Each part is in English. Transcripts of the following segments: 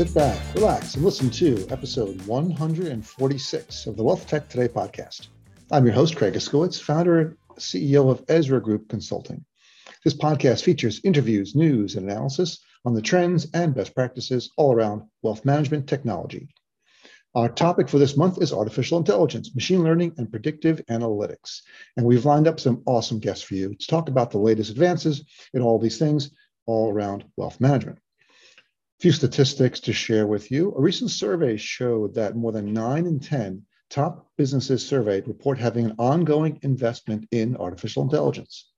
Sit back, relax, and listen to episode 146 of the Wealth Tech Today podcast. I'm your host, Craig Iskowitz, founder and CEO of Ezra Group Consulting. This podcast features interviews, news, and analysis on the trends and best practices all around wealth management technology. Our topic for this month is artificial intelligence, machine learning, and predictive analytics. And we've lined up some awesome guests for you to talk about the latest advances in all these things all around wealth management. Few statistics to share with you. A recent survey showed that more than 9 in 10 top businesses surveyed report having an ongoing investment in artificial intelligence.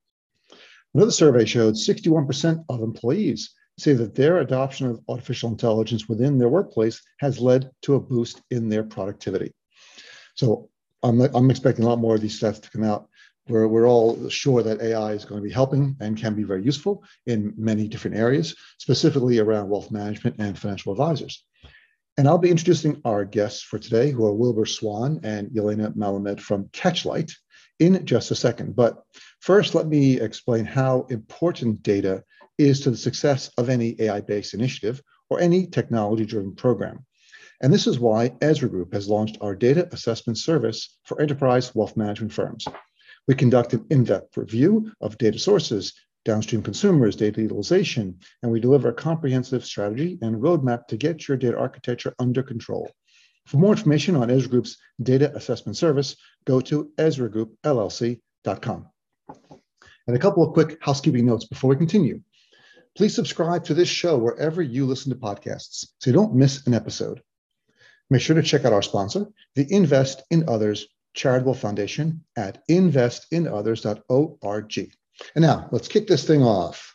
Another survey showed 61% of employees say that their adoption of artificial intelligence within their workplace has led to a boost in their productivity. So I'm, I'm expecting a lot more of these stats to come out we're all sure that AI is going to be helping and can be very useful in many different areas, specifically around wealth management and financial advisors. And I'll be introducing our guests for today, who are Wilbur Swan and Yelena Malamed from Catchlight, in just a second. But first, let me explain how important data is to the success of any AI based initiative or any technology driven program. And this is why Ezra Group has launched our data assessment service for enterprise wealth management firms. We conduct an in depth review of data sources, downstream consumers, data utilization, and we deliver a comprehensive strategy and roadmap to get your data architecture under control. For more information on Ezra Group's data assessment service, go to ezragroupllc.com. And a couple of quick housekeeping notes before we continue. Please subscribe to this show wherever you listen to podcasts so you don't miss an episode. Make sure to check out our sponsor, the Invest in Others Charitable Foundation at investinothers.org. And now let's kick this thing off.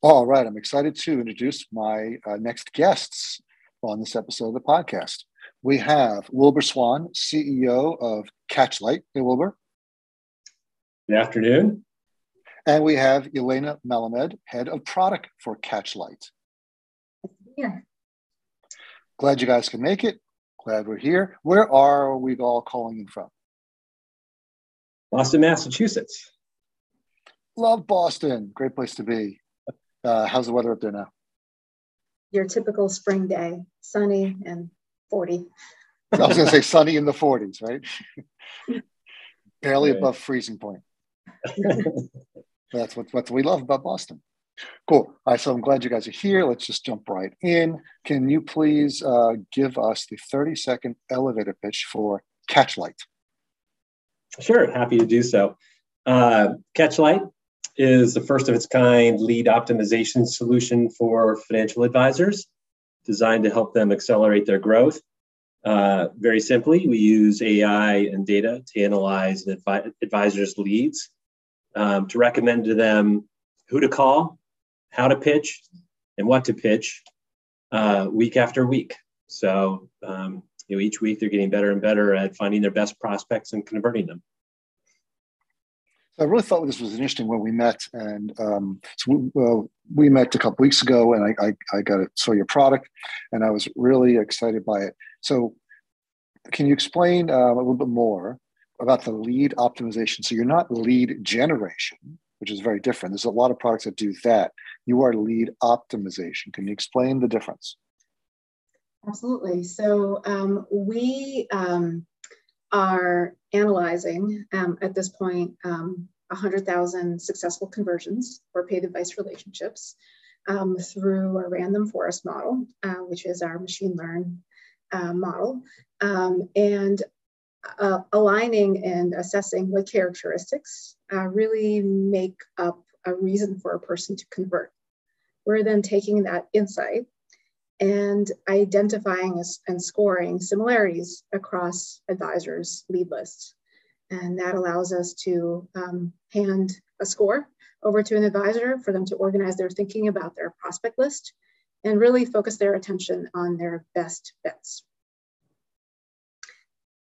All right, I'm excited to introduce my uh, next guests on this episode of the podcast. We have Wilbur Swan, CEO of Catchlight. Hey, Wilbur. Good afternoon. And we have Elena Malamed, head of product for Catchlight. Yeah. Glad you guys can make it. Glad we're here. Where are we all calling in from? Boston, Massachusetts. Love Boston. Great place to be. Uh, how's the weather up there now? Your typical spring day, sunny and 40. I was going to say sunny in the 40s, right? Barely above freezing point. That's what, what we love about Boston. Cool. All right, so I'm glad you guys are here. Let's just jump right in. Can you please uh, give us the 30 second elevator pitch for Catchlight? Sure, happy to do so. Uh, Catchlight is the first of its kind lead optimization solution for financial advisors designed to help them accelerate their growth. Uh, very simply, we use AI and data to analyze an advi- advisor's leads um, to recommend to them who to call, how to pitch, and what to pitch uh, week after week. So um, you know, each week they're getting better and better at finding their best prospects and converting them. I really thought this was interesting when we met, and um, so we, well, we met a couple weeks ago, and I, I, I got it, saw your product, and I was really excited by it. So, can you explain uh, a little bit more about the lead optimization. So you're not lead generation, which is very different. There's a lot of products that do that. You are lead optimization. Can you explain the difference? Absolutely. So um, we um, are analyzing um, at this point 100,000 um, successful conversions for paid advice relationships um, through a random forest model, uh, which is our machine learn uh, model. Um, and uh, aligning and assessing what characteristics uh, really make up a reason for a person to convert. We're then taking that insight and identifying and scoring similarities across advisors' lead lists. And that allows us to um, hand a score over to an advisor for them to organize their thinking about their prospect list and really focus their attention on their best bets.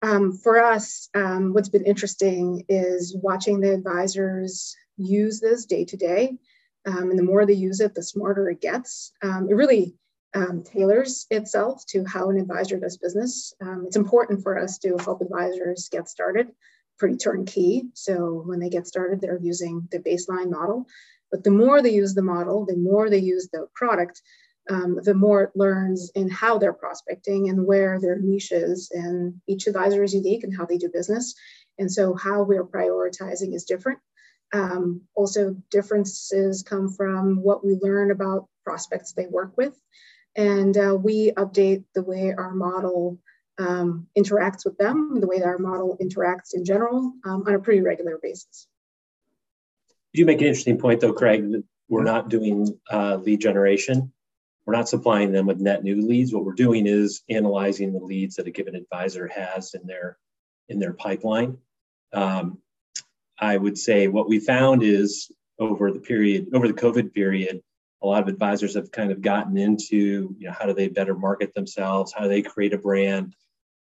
Um, for us, um, what's been interesting is watching the advisors use this day to day. Um, and the more they use it, the smarter it gets. Um, it really um, tailors itself to how an advisor does business. Um, it's important for us to help advisors get started, pretty turnkey. So when they get started, they're using the baseline model. But the more they use the model, the more they use the product, um, the more it learns in how they're prospecting and where their niche is. And each advisor is unique in how they do business. And so how we're prioritizing is different. Um, also, differences come from what we learn about prospects they work with. And uh, we update the way our model um, interacts with them, the way our model interacts in general um, on a pretty regular basis. You make an interesting point, though, Craig. That we're not doing uh, lead generation. We're not supplying them with net new leads. What we're doing is analyzing the leads that a given advisor has in their in their pipeline. Um, I would say what we found is over the period, over the COVID period, a lot of advisors have kind of gotten into, you know, how do they better market themselves? How do they create a brand?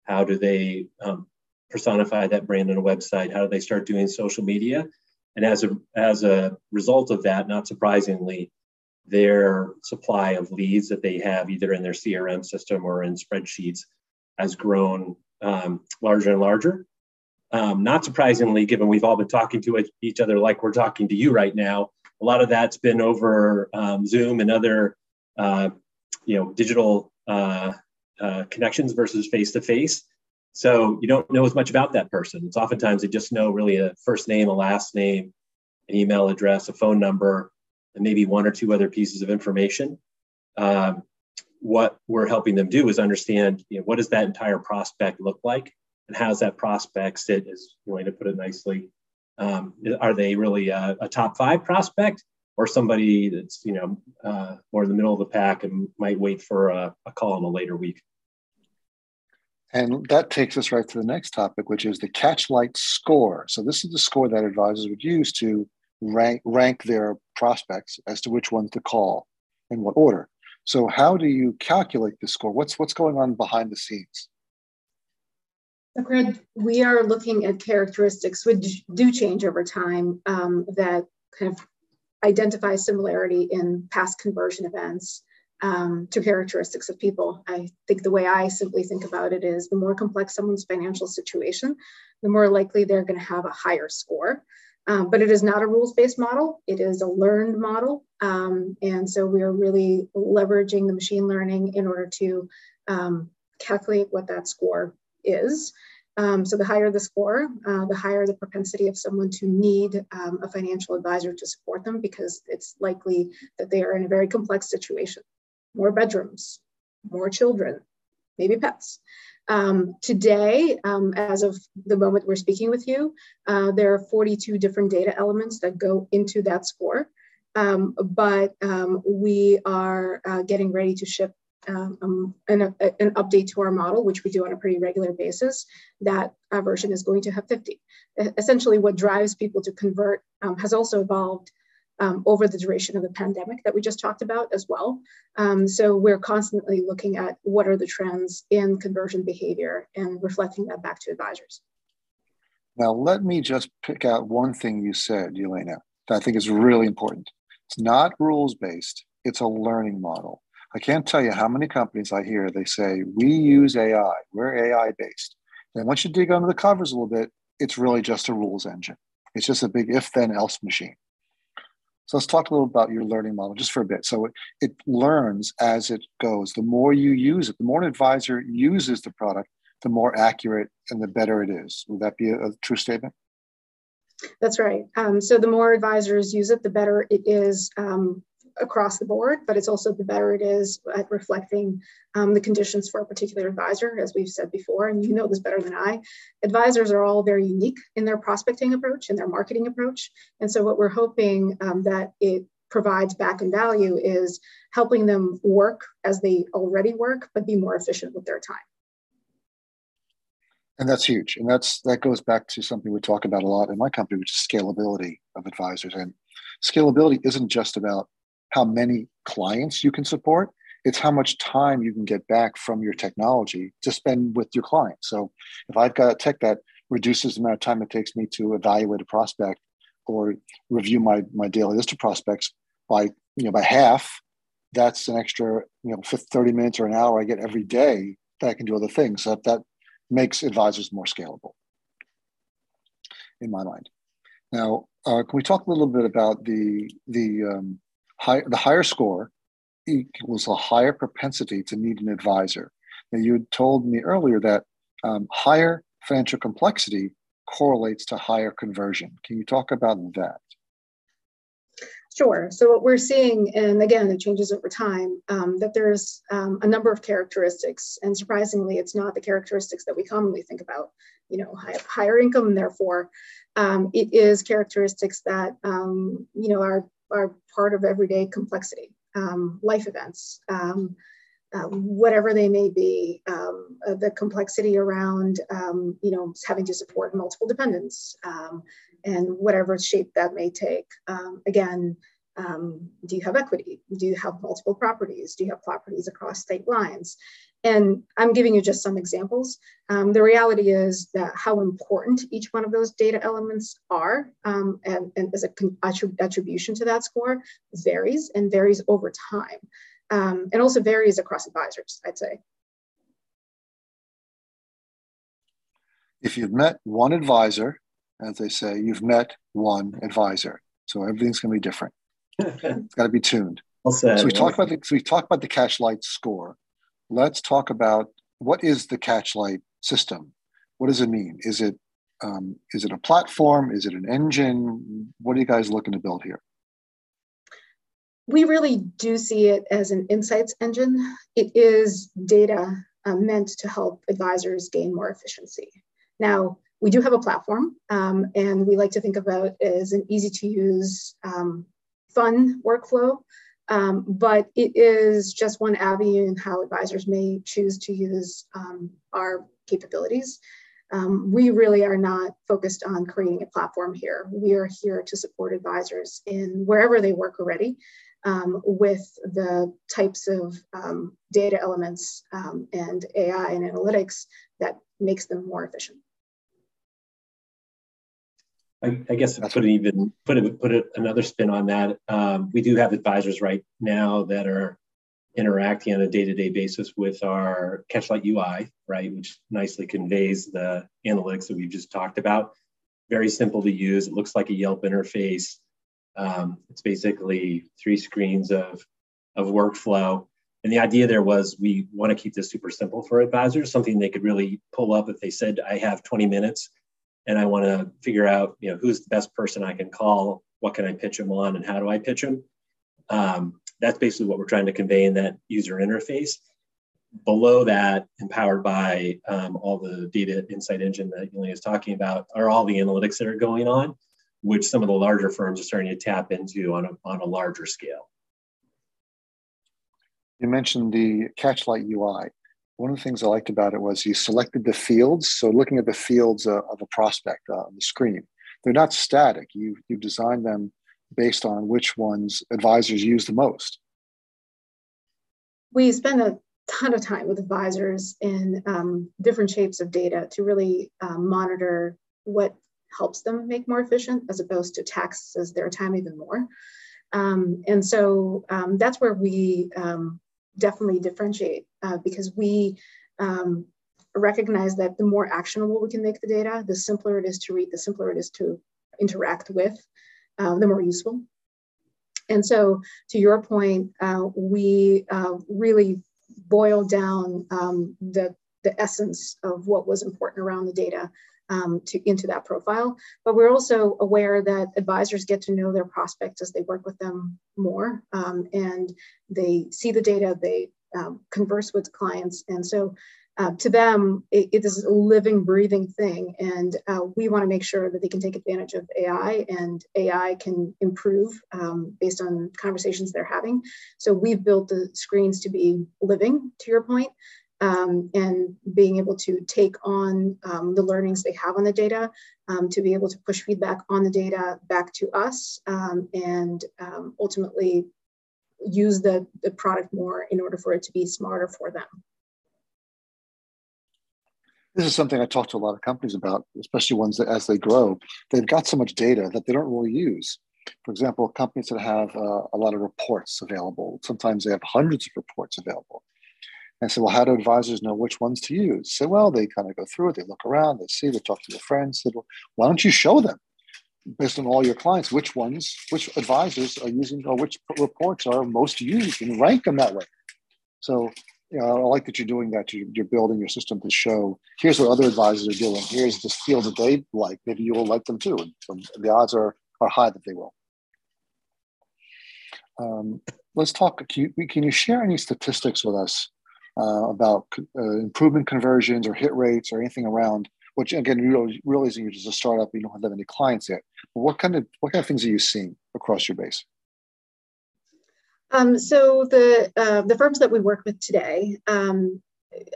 How do they um, personify that brand on a website? How do they start doing social media? And as a as a result of that, not surprisingly, their supply of leads that they have either in their CRM system or in spreadsheets has grown um, larger and larger. Um, not surprisingly, given we've all been talking to each other like we're talking to you right now, a lot of that's been over um, Zoom and other, uh, you know, digital uh, uh, connections versus face to face. So you don't know as much about that person. It's oftentimes they just know really a first name, a last name, an email address, a phone number, and maybe one or two other pieces of information. Um, what we're helping them do is understand you know, what does that entire prospect look like and how does that prospect sit, as to put it nicely. Um, are they really a, a, top five prospect or somebody that's you know uh, more in the middle of the pack and might wait for a, a call in a later week? And that takes us right to the next topic, which is the Catchlight score. So this is the score that advisors would use to rank rank their prospects as to which ones to call in what order. So how do you calculate the score? What's what's going on behind the scenes? Craig, we are looking at characteristics which do change over time um, that kind of identify similarity in past conversion events um, to characteristics of people. I think the way I simply think about it is the more complex someone's financial situation, the more likely they're going to have a higher score. Um, but it is not a rules based model, it is a learned model. Um, and so we are really leveraging the machine learning in order to um, calculate what that score is. Um, so the higher the score, uh, the higher the propensity of someone to need um, a financial advisor to support them because it's likely that they are in a very complex situation. More bedrooms, more children, maybe pets. Um, today, um, as of the moment we're speaking with you, uh, there are 42 different data elements that go into that score. Um, but um, we are uh, getting ready to ship um, um, an, an, update to our model, which we do on a pretty regular basis, that version is going to have 50. Essentially, what drives people to convert um, has also evolved um, over the duration of the pandemic that we just talked about as well. Um, so we're constantly looking at what are the trends in conversion behavior and reflecting that back to advisors. Now, let me just pick out one thing you said, Elena, that I think is really important. It's not rules based, it's a learning model. I can't tell you how many companies I hear they say, we use AI, we're AI based. And once you dig under the covers a little bit, it's really just a rules engine. It's just a big if then else machine. So let's talk a little about your learning model just for a bit. So it, it learns as it goes. The more you use it, the more an advisor uses the product, the more accurate and the better it is. Would that be a, a true statement? That's right. Um, so the more advisors use it, the better it is um, across the board, but it's also the better it is at reflecting um, the conditions for a particular advisor, as we've said before, and you know this better than I. Advisors are all very unique in their prospecting approach and their marketing approach. And so what we're hoping um, that it provides back in value is helping them work as they already work, but be more efficient with their time. And that's huge. And that's that goes back to something we talk about a lot in my company, which is scalability of advisors. And scalability isn't just about how many clients you can support. It's how much time you can get back from your technology to spend with your clients. So if i've got a tech that reduces the amount of time it takes me to evaluate a prospect or review my my daily list of prospects by you know by half that's an extra you know 30 minutes or an hour i get every day that i can do other things. So that, that makes advisors more scalable in my mind. Now uh, can we talk a little bit about the the um, high, the higher score equals a higher propensity to need an advisor. Now, you had told me earlier that um, higher financial complexity correlates to higher conversion. Can you talk about that? Sure. So what we're seeing, and again, it changes over time, um, that there's um, a number of characteristics, and surprisingly, it's not the characteristics that we commonly think about. You know, high, higher income, therefore, um, it is characteristics that um, you know are are part of everyday complexity, um, life events. Um, uh, whatever they may be, um, uh, the complexity around, um, you know, having to support multiple dependents um, and whatever shape that may take. Um, again, do you have equity? Do you have multiple properties? Do you have properties across state lines? And I'm giving you just some examples. Um, the reality is that how important each one of those data elements are and, and as a attribution to that score varies and varies over time um, and also varies across advisors, I'd say. If you've met one advisor, as they say, you've met one advisor. So everything's going to be different. it's got to be tuned. Well said. So we talked about the so we talked about the Catchlight score. Let's talk about what is the Catchlight system. What does it mean? Is it um, is it a platform? Is it an engine? What are you guys looking to build here? we really do see it as an insights engine. It is data uh, meant to help advisors gain more efficiency. Now, we do have a platform, um, and we like to think about it as an easy to use, um, fun workflow. Um, but it is just one avenue in how advisors may choose to use um, our capabilities. Um, we really are not focused on creating a platform here. We are here to support advisors in wherever they work already um, with the types of um, data elements um, and AI and analytics that makes them more efficient. I, I guess to put it even put it put it another spin on that. Um, we do have advisors right now that are interacting on a day-to-day basis with our Catchlight UI, right, which nicely conveys the analytics that we've just talked about. Very simple to use. It looks like a Yelp interface. Um, it's basically three screens of, of workflow. And the idea there was we want to keep this super simple for advisors, something they could really pull up if they said, I have 20 minutes and I want to figure out, you know, who's the best person I can call, what can I pitch them on, and how do I pitch them? Um, that's basically what we're trying to convey in that user interface. Below that, empowered by um, all the data insight engine that Yuli is talking about, are all the analytics that are going on which some of the larger firms are starting to tap into on a, on a larger scale. You mentioned the Catchlight UI. One of the things I liked about it was you selected the fields. So looking at the fields uh, of a prospect uh, on the screen, they're not static. You you designed them based on which ones advisors use the most. We spend a ton of time with advisors in um, different shapes of data to really um, monitor what helps them make more efficient as opposed to taxes their time even more. Um, and so um, that's where we um, definitely differentiate uh, because we um, recognize that the more actionable we can make the data, the simpler it is to read, the simpler it is to interact with, uh, the more useful. And so, to your point, uh, we uh, really boiled down um, the, the essence of what was important around the data um, to into that profile. But we're also aware that advisors get to know their prospects as they work with them more, um, and they see the data, they um, converse with clients, and so. Uh, to them, it, it is a living, breathing thing, and uh, we want to make sure that they can take advantage of AI, and AI can improve um, based on conversations they're having. So we've built the screens to be living. To your point, um, and being able to take on um, the learnings they have on the data um, to be able to push feedback on the data back to us um, and um, ultimately use the, the product more in order for it to be smarter for them. This is something I talk to a lot of companies about, especially ones that as they grow, they've got so much data that they don't really use. For example, companies that have uh, a lot of reports available, sometimes they have hundreds of reports available I said, well, how do advisors know which ones to use? So, well, they kind of go through it, they look around, they see, they talk to their friends. Well, why don't you show them? based on all your clients, which ones, which advisors are using, or which reports are most used, and rank them that way. So, you know, I like that you're doing that. You're building your system to show here's what other advisors are doing. Here's this field that they like. Maybe you will like them too. And the odds are are high that they will. Um, let's talk. Can you, can you share any statistics with us uh, about uh, improvement conversions or hit rates or anything around which again, you're realizing you're just a startup, you don't have that many clients yet. But what kind of what kind of things are you seeing across your base? Um, so the uh, the firms that we work with today, um,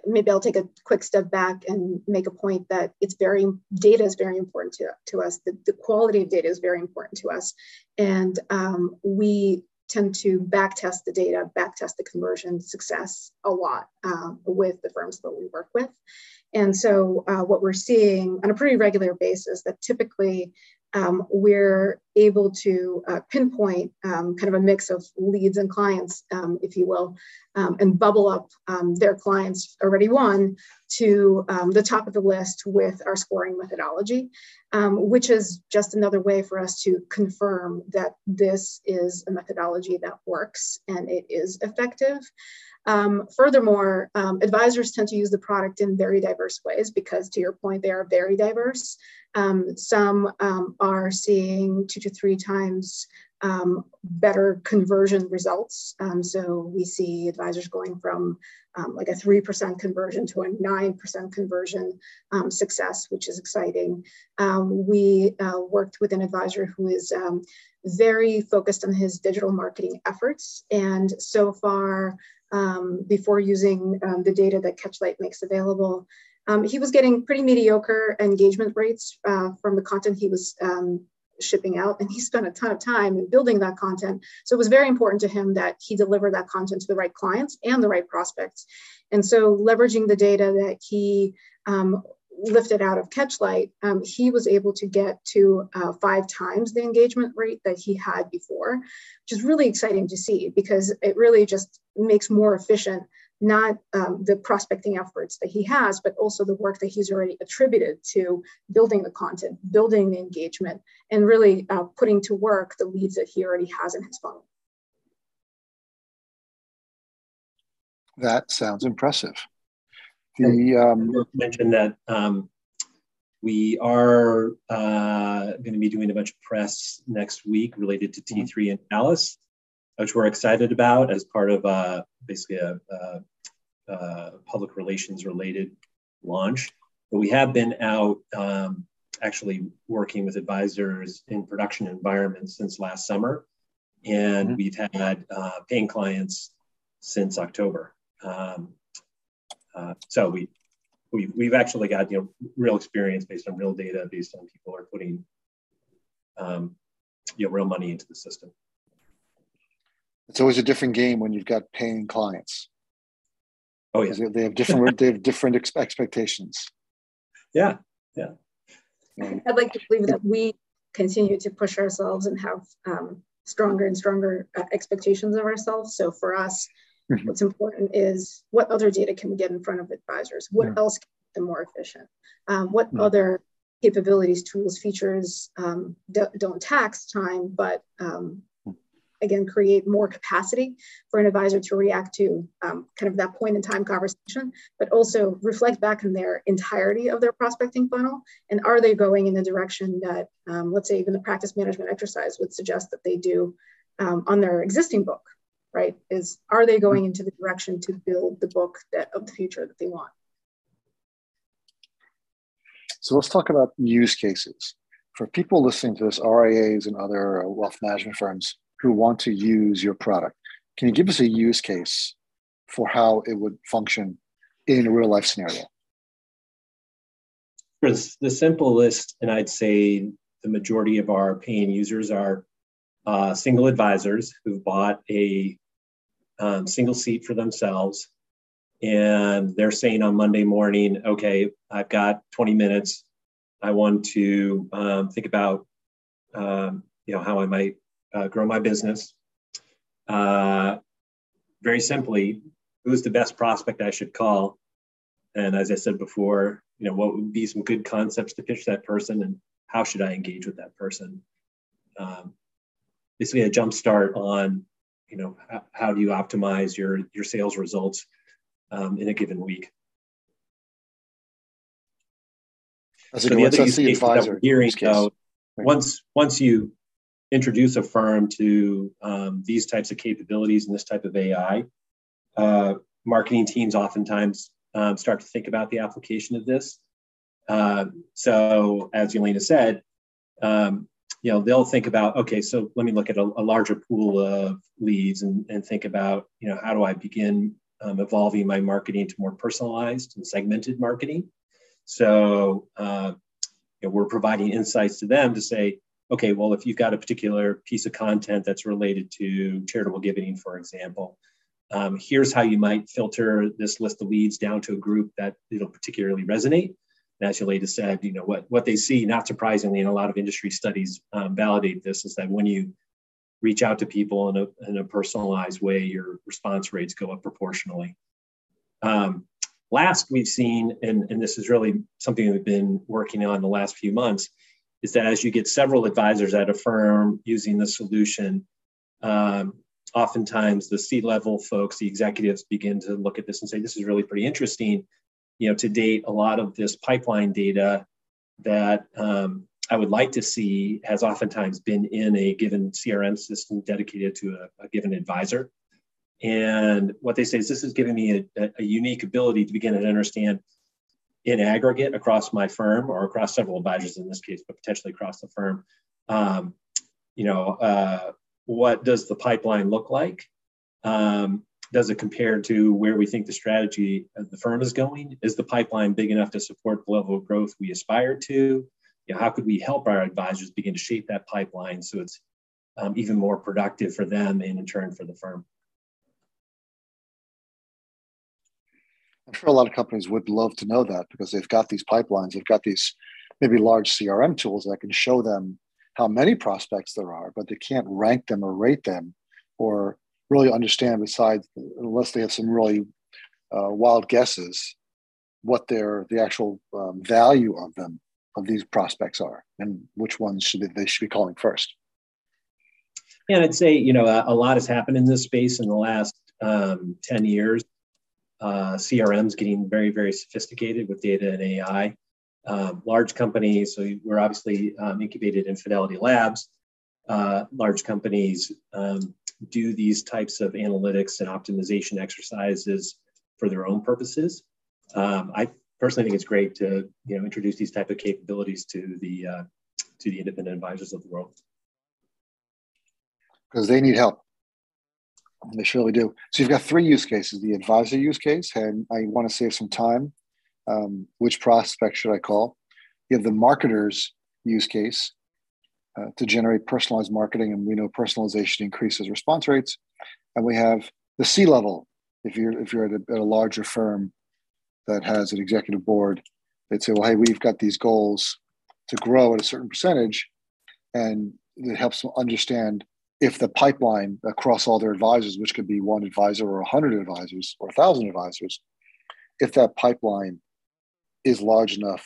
maybe I'll take a quick step back and make a point that it's very data is very important to, to us. The, the quality of data is very important to us, and um, we tend to back test the data, back test the conversion success a lot um, with the firms that we work with. And so, uh, what we're seeing on a pretty regular basis that typically um, we're able to uh, pinpoint um, kind of a mix of leads and clients, um, if you will, um, and bubble up um, their clients already won to um, the top of the list with our scoring methodology, which is just another way for us to confirm that this is a methodology that works and it is effective. Um, furthermore, um, advisors tend to use the product in very diverse ways because, to your point, they are very diverse. Um, some um, are seeing two to three times um, better conversion results. Um, so we see advisors going from like a 3% conversion to a 9% conversion success, which is exciting. we uh, worked with an advisor who is very focused on his digital marketing efforts. And so far, um, before using um, the data that Catchlight makes available. Um, he was getting pretty mediocre engagement rates uh, from the content he was um, shipping out, and he spent a ton of time in building that content. So it was very important to him that he deliver that content to the right clients and the right prospects. And so leveraging the data that he um, lifted out of Catchlight, um, he was able to get to uh, five times the engagement rate that he had before, which is really exciting to see because it really just makes more efficient not um, the prospecting efforts that he has, but also the work that he's already attributed to building the content, building the engagement, and really uh, putting to work the leads that he already has in his funnel. That sounds impressive. The um, mentioned that um, we are uh, going to be doing a bunch of press next week related to mm-hmm. T3 in Dallas, which we're excited about as part of uh, basically a, a, a, public relations related launch. But we have been out um, actually working with advisors in production environments since last summer, and mm-hmm. we've had uh, paying clients since October. Um, uh, so we, we we've actually got you know real experience based on real data, based on people are putting um, you know real money into the system. It's always a different game when you've got paying clients. Oh yeah, they have different they have different ex- expectations. Yeah, yeah. I'd like to believe that we continue to push ourselves and have um, stronger and stronger uh, expectations of ourselves. So for us, Mm-hmm. What's important is what other data can we get in front of advisors? What yeah. else can make them more efficient? Um, what yeah. other capabilities, tools, features um, do, not tax time, but um, again, create more capacity for an advisor to react to um, kind of that point in time conversation, but also reflect back in their entirety of their prospecting funnel. And are they going in the direction that, um, let's say, even the practice management exercise would suggest that they do um, on their existing book? Right? Is are they going into the direction to build the book that of the future that they want? So let's talk about use cases. For people listening to this, RIAs and other uh, wealth management firms who want to use your product, can you give us a use case for how it would function in a real life scenario? For the simplest, and I'd say the majority of our paying users are uh, single advisors who've bought a um, single seat for themselves. And they're saying on Monday morning, okay, I've got 20 minutes. I want to um, think about, um, you know, how I might uh, grow my business. Uh, very simply, who's the best prospect I should call? And as I said before, you know, what would be some good concepts to pitch that person and how should I engage with that person? Um, basically, a jump start on, you know, how, how do you optimize your your sales results um, in a given week. That's so the other use the advisor hearing, though, once once you introduce a firm to um, these types of capabilities and this type of AI, uh, marketing teams oftentimes um, start to think about the application of this. Uh, so, as Yelena said, um, you know they'll think about okay, so let me look at a, a larger pool of leads and, and think about you know how do I begin um, evolving my marketing to more personalized and segmented marketing. So uh, you know, we're providing insights to them to say, okay, well, if you've got a particular piece of content that's related to charitable giving, for example, um, here's how you might filter this list of leads down to a group that it'll particularly resonate. As Yelena said, you know what what they see, not surprisingly, in a lot of industry studies um, validate this is that when you reach out to people in a, in a personalized way, your response rates go up proportionally. Um, last we've seen, and, and this is really something we've been working on the last few months, is that as you get several advisors at a firm using the solution, um, oftentimes the C-level folks, the executives begin to look at this and say, this is really pretty interesting. You know, to date, a lot of this pipeline data that um, I would like to see has oftentimes been in a given CRM system dedicated to a, a given advisor. And what they say is this is giving me a, a, unique ability to begin to understand in aggregate across my firm or across several advisors in this case, but potentially across the firm. Um, you know, uh, what does the pipeline look like? Um, does it compare to where we think the strategy of the firm is going? Is the pipeline big enough to support the level of growth we aspire to? You know, how could we help our advisors begin to shape that pipeline so it's um, even more productive for them and in turn for the firm? I'm sure a lot of companies would love to know that because they've got these pipelines, they've got these maybe large CRM tools that can show them how many prospects there are, but they can't rank them or rate them or really understand besides unless they have some really uh, wild guesses what their the actual um, value of them of these prospects are and which ones should they, they should be calling first and i'd say you know a, a, lot has happened in this space in the last um, 10 years uh, CRMs getting very, very sophisticated with data and AI. Um, large companies, so we're obviously um, incubated in Fidelity Labs. Uh, large companies um, do these types of analytics and optimization exercises for their own purposes. Um, I personally think it's great to you know introduce these type of capabilities to the uh, to the independent advisors of the world because they need help. They surely do. So you've got three use cases: the advisor use case, and I want to save some time. Um, which prospect should I call? You have the marketers use case uh, to generate personalized marketing, and we know personalization increases response rates. And we have the C level. If you're if you're at a, at a larger firm that has an executive board, they'd say, "Well, hey, we've got these goals to grow at a certain percentage," and it helps them understand if the pipeline across all their advisors, which could be one advisor or 100 advisors or 1,000 advisors, if that pipeline is large enough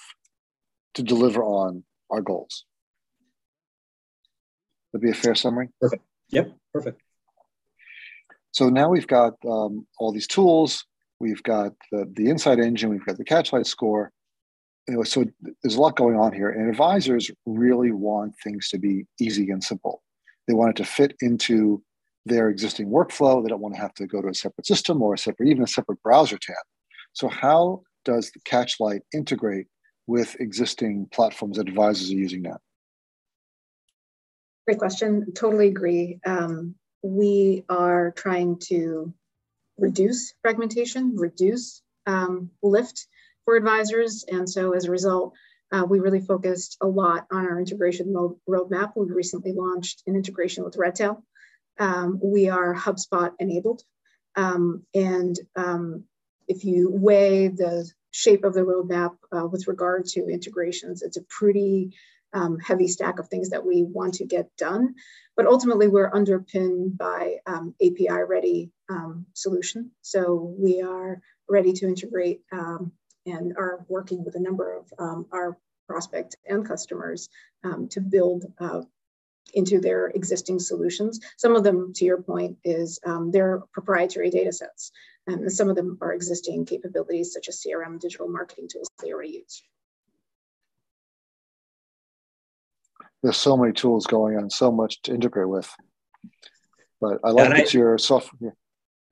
to deliver on our goals. Would be a fair summary? Perfect. Yep, perfect. So now we've got um, all these tools. We've got the, the insight engine. We've got the catchlight score. You know, so there's a lot going on here. And advisors really want things to be easy and simple. They want it to fit into their existing workflow. They don't want to have to go to a separate system or a separate, even a separate browser tab. So, how does the Catchlight integrate with existing platforms that advisors are using now? Great question. Totally agree. Um, we are trying to reduce fragmentation, reduce um, lift for advisors. And so as a result, uh, we really focused a lot on our integration roadmap. We recently launched an integration with Redtail. Um, we are HubSpot enabled. Um, and um, if you weigh the shape of the roadmap uh, with regard to integrations, it's a pretty um, heavy stack of things that we want to get done. But ultimately, we're underpinned by um, API ready um, solution. So we are ready to integrate and are working with a number of um, our prospects and customers um, to build uh, into their existing solutions. Some of them, to your point, is um, their proprietary data sets. Um, and some of them are existing capabilities such as CRM digital marketing tools they already use. There's so many tools going on, so much to integrate with. But I like that your software.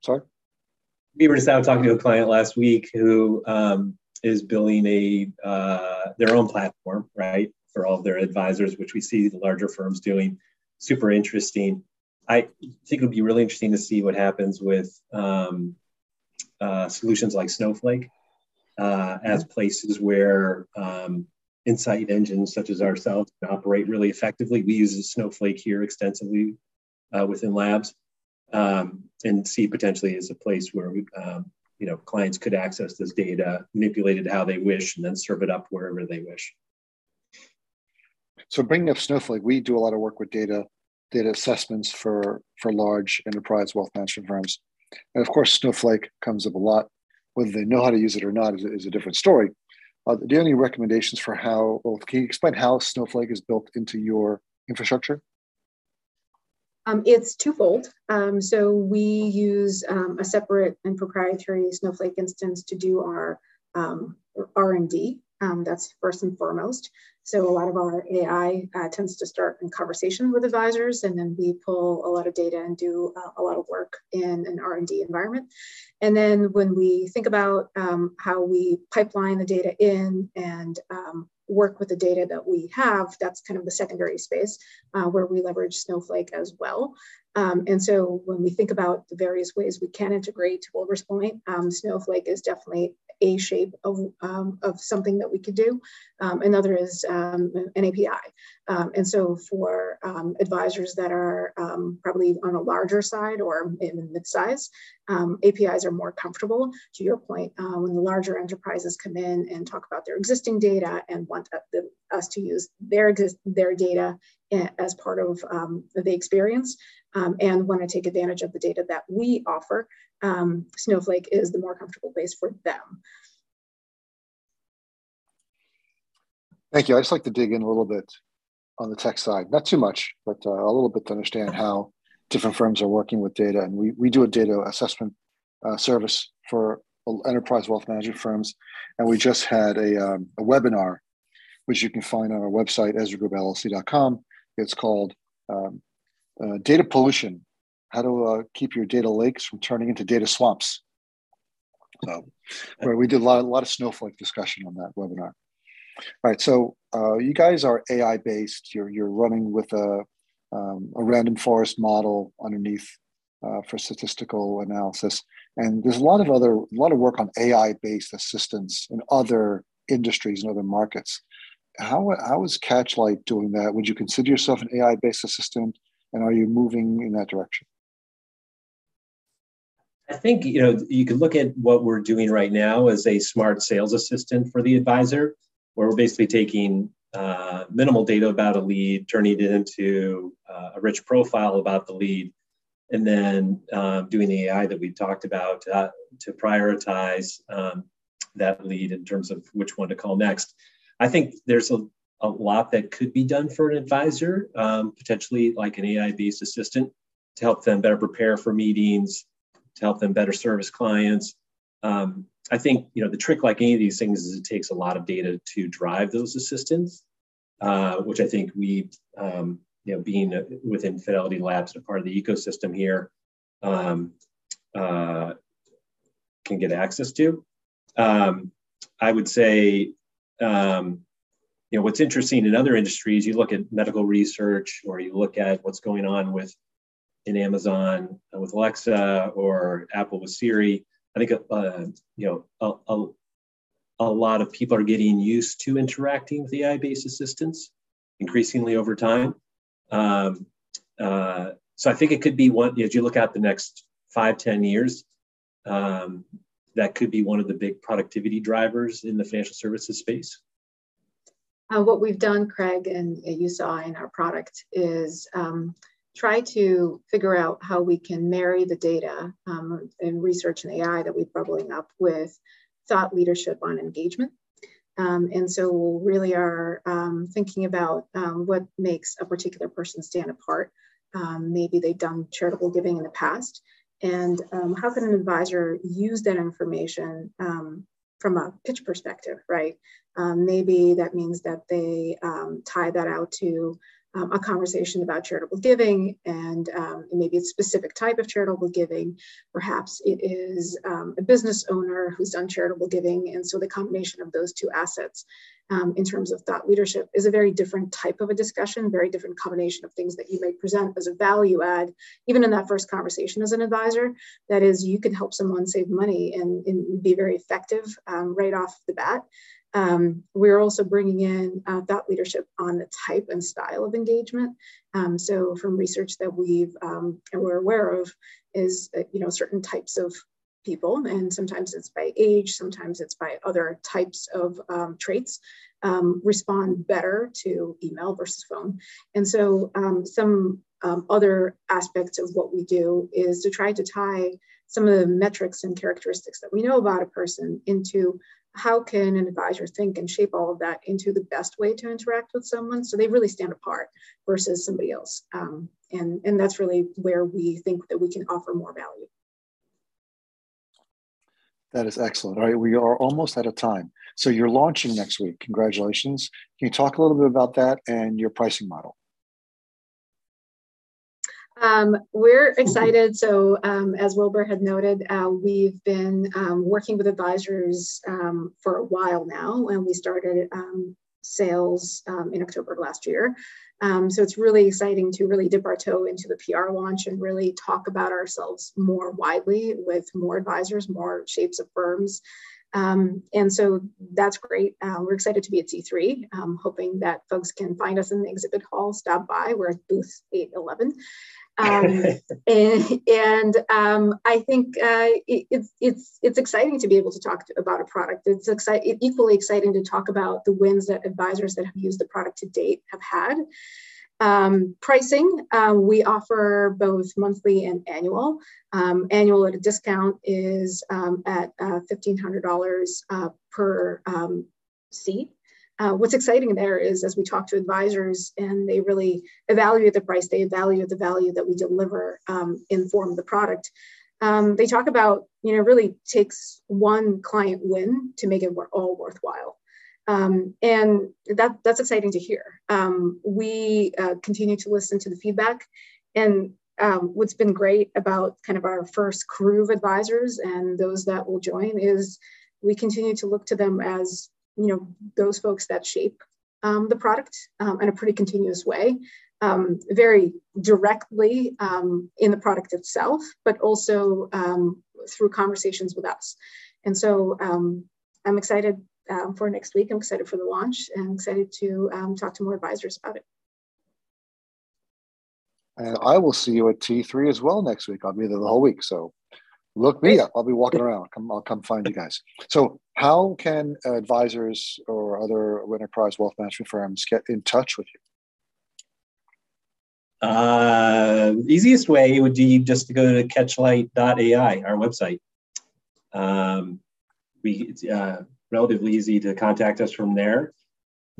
Sorry? We were just out talking to a client last week who um, is building a uh, their own platform, right, for all of their advisors, which we see the larger firms doing. Super interesting. I think it would be really interesting to see what happens with um, uh, solutions like Snowflake uh, as places where um, insight engines such as ourselves operate really effectively. We use Snowflake here extensively uh, within labs um, and see potentially as a place where we, um, you know clients could access this data, manipulate it how they wish, and then serve it up wherever they wish. So bringing up Snowflake, we do a lot of work with data data assessments for for large enterprise wealth management firms, and of course Snowflake comes up a lot. Whether they know how to use it or not is, is a different story. Uh, do you have any recommendations for how? Well, can you explain how Snowflake is built into your infrastructure? Um, it's twofold. Um, so we use um, a separate and proprietary Snowflake instance to do our um, R&D. Um, that's first and foremost. So a lot of our AI uh, tends to start in conversation with advisors, and then we pull a lot of data and do uh, a lot of work in an R&D environment. And then when we think about um, how we pipeline the data in and um, work with the data that we have, that's kind of the secondary space uh, where we leverage Snowflake as well. Um, and so when we think about the various ways we can integrate to Wilbur's point, um, Snowflake is definitely a shape of, um, of something that we could do. Um, another is um, an API. Um, and so for advisors that are probably on a larger side or in mid-size, APIs are more comfortable. To your point, uh, when the larger enterprises come in and talk about their existing data and want us to use their, their data as part of the experience, um, and want to take advantage of the data that we offer, um, Snowflake is the more comfortable place for them. Thank you. I just like to dig in a little bit on the tech side, not too much, but uh, a little bit to understand how different firms are working with data. And we, we do a data assessment uh, service for enterprise wealth management firms. And we just had a, um, a webinar, which you can find on our website, ezragroupllc.com. It's called um, uh, data pollution, how to uh, keep your data lakes from turning into data swamps. So, where we did a lot, a lot of snowflake discussion on that webinar. All right, so uh, you guys are AI based. You're you're running with a um, a random forest model underneath uh, for statistical analysis, and there's a lot of other a lot of work on AI based assistance in other industries and other markets. How how is Catchlight doing that? Would you consider yourself an AI based assistant? and are you moving in that direction? I think you know you could look at what we're doing right now as a smart sales assistant for the advisor, where we're basically taking uh, minimal data about a lead, turning it into uh, a rich profile about the lead, and then um, doing the AI that we talked about uh, to prioritize um, that lead in terms of which one to call next. I think there's a, a lot that could be done for an advisor, um, potentially like an AI based assistant to help them better prepare for meetings, to help them better service clients. Um, I think you know the trick, like any of these things, is it takes a lot of data to drive those assistants, uh, which I think we, um, you know, being within Fidelity Labs, and a part of the ecosystem here, um, uh, can get access to. Um, I would say um, you know what's interesting in other industries you look at medical research or you look at what's going on with in amazon uh, with alexa or apple with siri i think uh, you know a, a, a, lot of people are getting used to interacting with ai based assistants increasingly over time. Um, uh, so i think it could be one as you look at the next five ten years um, that could be one of the big productivity drivers in the financial services space uh, what we've done, Craig, and you saw in our product, is um, try to figure out how we can marry the data um, and research and AI that we're bubbling up with thought leadership on engagement. Um, and so we really are um, thinking about um, what makes a particular person stand apart. Um, maybe they've done charitable giving in the past. And um, how can an advisor use that information um, from a pitch perspective, right? maybe that means that they tie that out to um, a conversation about charitable giving and um, maybe a specific type of charitable giving. Perhaps it is um, a business owner who's done charitable giving. And so the combination of those two assets um, in terms of thought leadership is a very different type of a discussion, very different combination of things that you may present as a value add, even in that first conversation as an advisor. That is, you can help someone save money and, and be very effective um, right off the bat. Um, we're also bringing in uh, thought leadership on the type and style of engagement. Um, so from research that we've um, and we're aware of is uh, you know certain types of people, and sometimes it's by age, sometimes it's by other types of um, traits, um, respond better to email versus phone. And so um, some other aspects of what we do is to try to tie some of the metrics and characteristics that we know about a person into how can an advisor think and shape all of that into the best way to interact with someone. So they really stand apart versus somebody else. Um, and and that's really where we think that we can offer more value. That is excellent. All right we are almost out of time. So you're launching next week. Congratulations. Can you talk a little bit about that and your pricing model um, we're excited. So, um, as Wilbur had noted, uh, we've been um, working with advisors um, for a while now, and we started um, sales um, in October of last year. so, it's really exciting to really dip our toe into the PR launch and really talk about ourselves more widely with more advisors, more shapes of firms. Um, and so that's great. Uh, we're excited to be at T3, um, hoping that folks can find us in the exhibit hall, stop by. We're at booth 811. Um, and, and um, I think uh, it, it's it's it's exciting to be able to talk to, about a product. It's exci- equally exciting to talk about the wins that advisors that have used the product to date have had. Um, pricing, uh, we offer both monthly and annual. Um, annual at a discount is um, at uh, $1,500 uh, per um, seat. Uh, what's exciting there is as we talk to advisors and they really evaluate the price, they evaluate the value that we deliver um, in form of the product. Um, they talk about, you know, really takes one client win to make it all worthwhile. Um, and that, that's exciting to hear. Um, we uh, continue to listen to the feedback. And um, what's been great about kind of our first crew of advisors and those that will join is we continue to look to them as you know those folks that shape um, the product um, in a pretty continuous way, um, very directly um, in the product itself, but also um, through conversations with us. And so um, I'm excited for next week. I'm excited for the launch and excited to talk to more advisors about it. And I will see you at T3 as well next week. I'll be there the whole week. So look me up. I'll be walking around. Come, I'll come find you guys. So, how can advisors or other enterprise wealth management firms get in touch with you? Uh, easiest way would be just to go to catchlight.ai, our website. Um, we it's uh, relatively easy to contact us from there.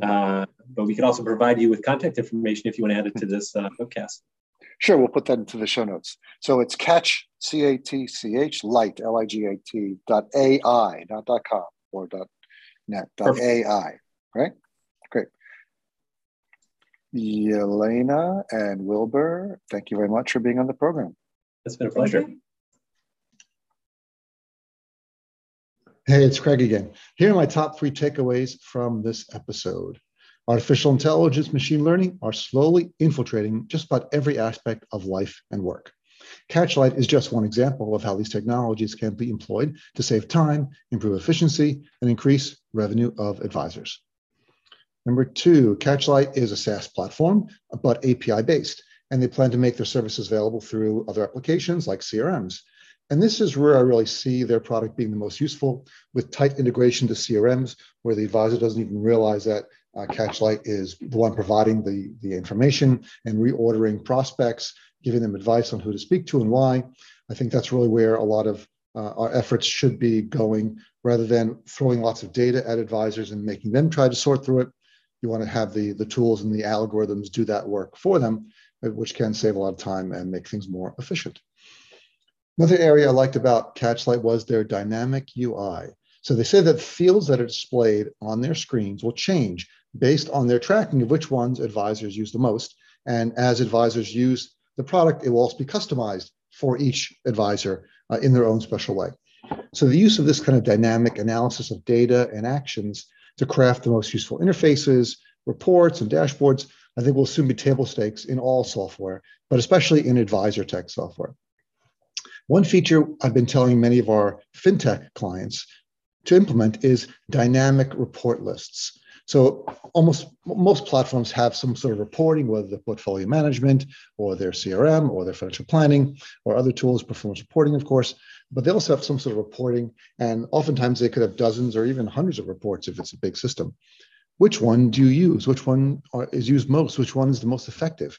Uh, but we can also provide you with contact information if you want to add it to this uh, webcast. Sure, we'll put that into the show notes. So it's catch, C A T C H, light, L I G A T, dot AI, not dot com or dot net, dot Perfect. AI, right? Great. Yelena and Wilbur, thank you very much for being on the program. It's been a pleasure. Hey, it's Craig again. Here are my top three takeaways from this episode. Artificial intelligence, machine learning are slowly infiltrating just about every aspect of life and work. Catchlight is just one example of how these technologies can be employed to save time, improve efficiency, and increase revenue of advisors. Number two, Catchlight is a SaaS platform, but API based, and they plan to make their services available through other applications like CRMs. And this is where I really see their product being the most useful with tight integration to CRMs, where the advisor doesn't even realize that uh, Catchlight is the one providing the, the information and reordering prospects, giving them advice on who to speak to and why. I think that's really where a lot of uh, our efforts should be going rather than throwing lots of data at advisors and making them try to sort through it. You want to have the, the tools and the algorithms do that work for them, uh, which can save a lot of time and make things more efficient. Another area I liked about Catchlight was their dynamic UI. So they say that fields that are displayed on their screens will change based on their tracking of which ones advisors use the most. And as advisors use the product, it will also be customized for each advisor uh, in their own special way. So the use of this kind of dynamic analysis of data and actions to craft the most useful interfaces, reports, and dashboards, I think will soon be table stakes in all software, but especially in advisor tech software. One feature I've been telling many of our fintech clients to implement is dynamic report lists. So almost most platforms have some sort of reporting, whether the portfolio management or their CRM or their financial planning or other tools, performance reporting, of course, but they also have some sort of reporting. And oftentimes they could have dozens or even hundreds of reports if it's a big system. Which one do you use? Which one is used most? Which one is the most effective?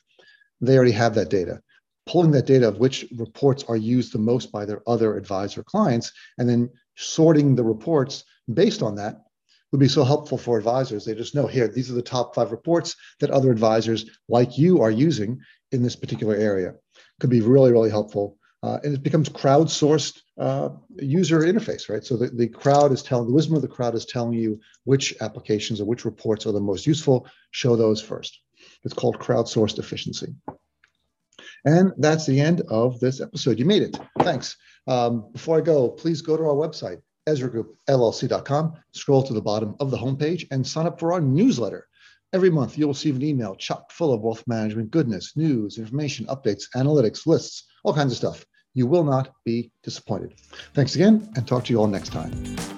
They already have that data. Pulling that data of which reports are used the most by their other advisor clients, and then sorting the reports based on that would be so helpful for advisors. They just know here, these are the top five reports that other advisors like you are using in this particular area. Could be really, really helpful. Uh, and it becomes crowdsourced uh, user interface, right? So the, the crowd is telling, the wisdom of the crowd is telling you which applications or which reports are the most useful. Show those first. It's called crowdsourced efficiency. And that's the end of this episode. You made it. Thanks. Um, before I go, please go to our website, EzraGroupLLC.com, scroll to the bottom of the homepage, and sign up for our newsletter. Every month, you'll receive an email chock full of wealth management goodness, news, information, updates, analytics, lists, all kinds of stuff. You will not be disappointed. Thanks again, and talk to you all next time.